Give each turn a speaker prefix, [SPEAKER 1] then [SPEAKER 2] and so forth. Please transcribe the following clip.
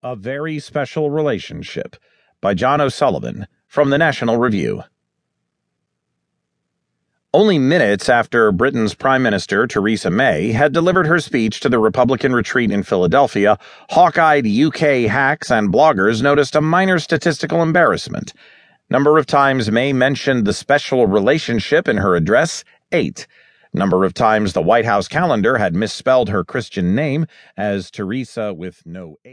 [SPEAKER 1] A Very Special Relationship by John O'Sullivan from the National Review. Only minutes after Britain's Prime Minister Theresa May had delivered her speech to the Republican retreat in Philadelphia, hawk eyed UK hacks and bloggers noticed a minor statistical embarrassment. Number of times May mentioned the special relationship in her address eight. Number of times the White House calendar had misspelled her Christian name as Teresa with no A.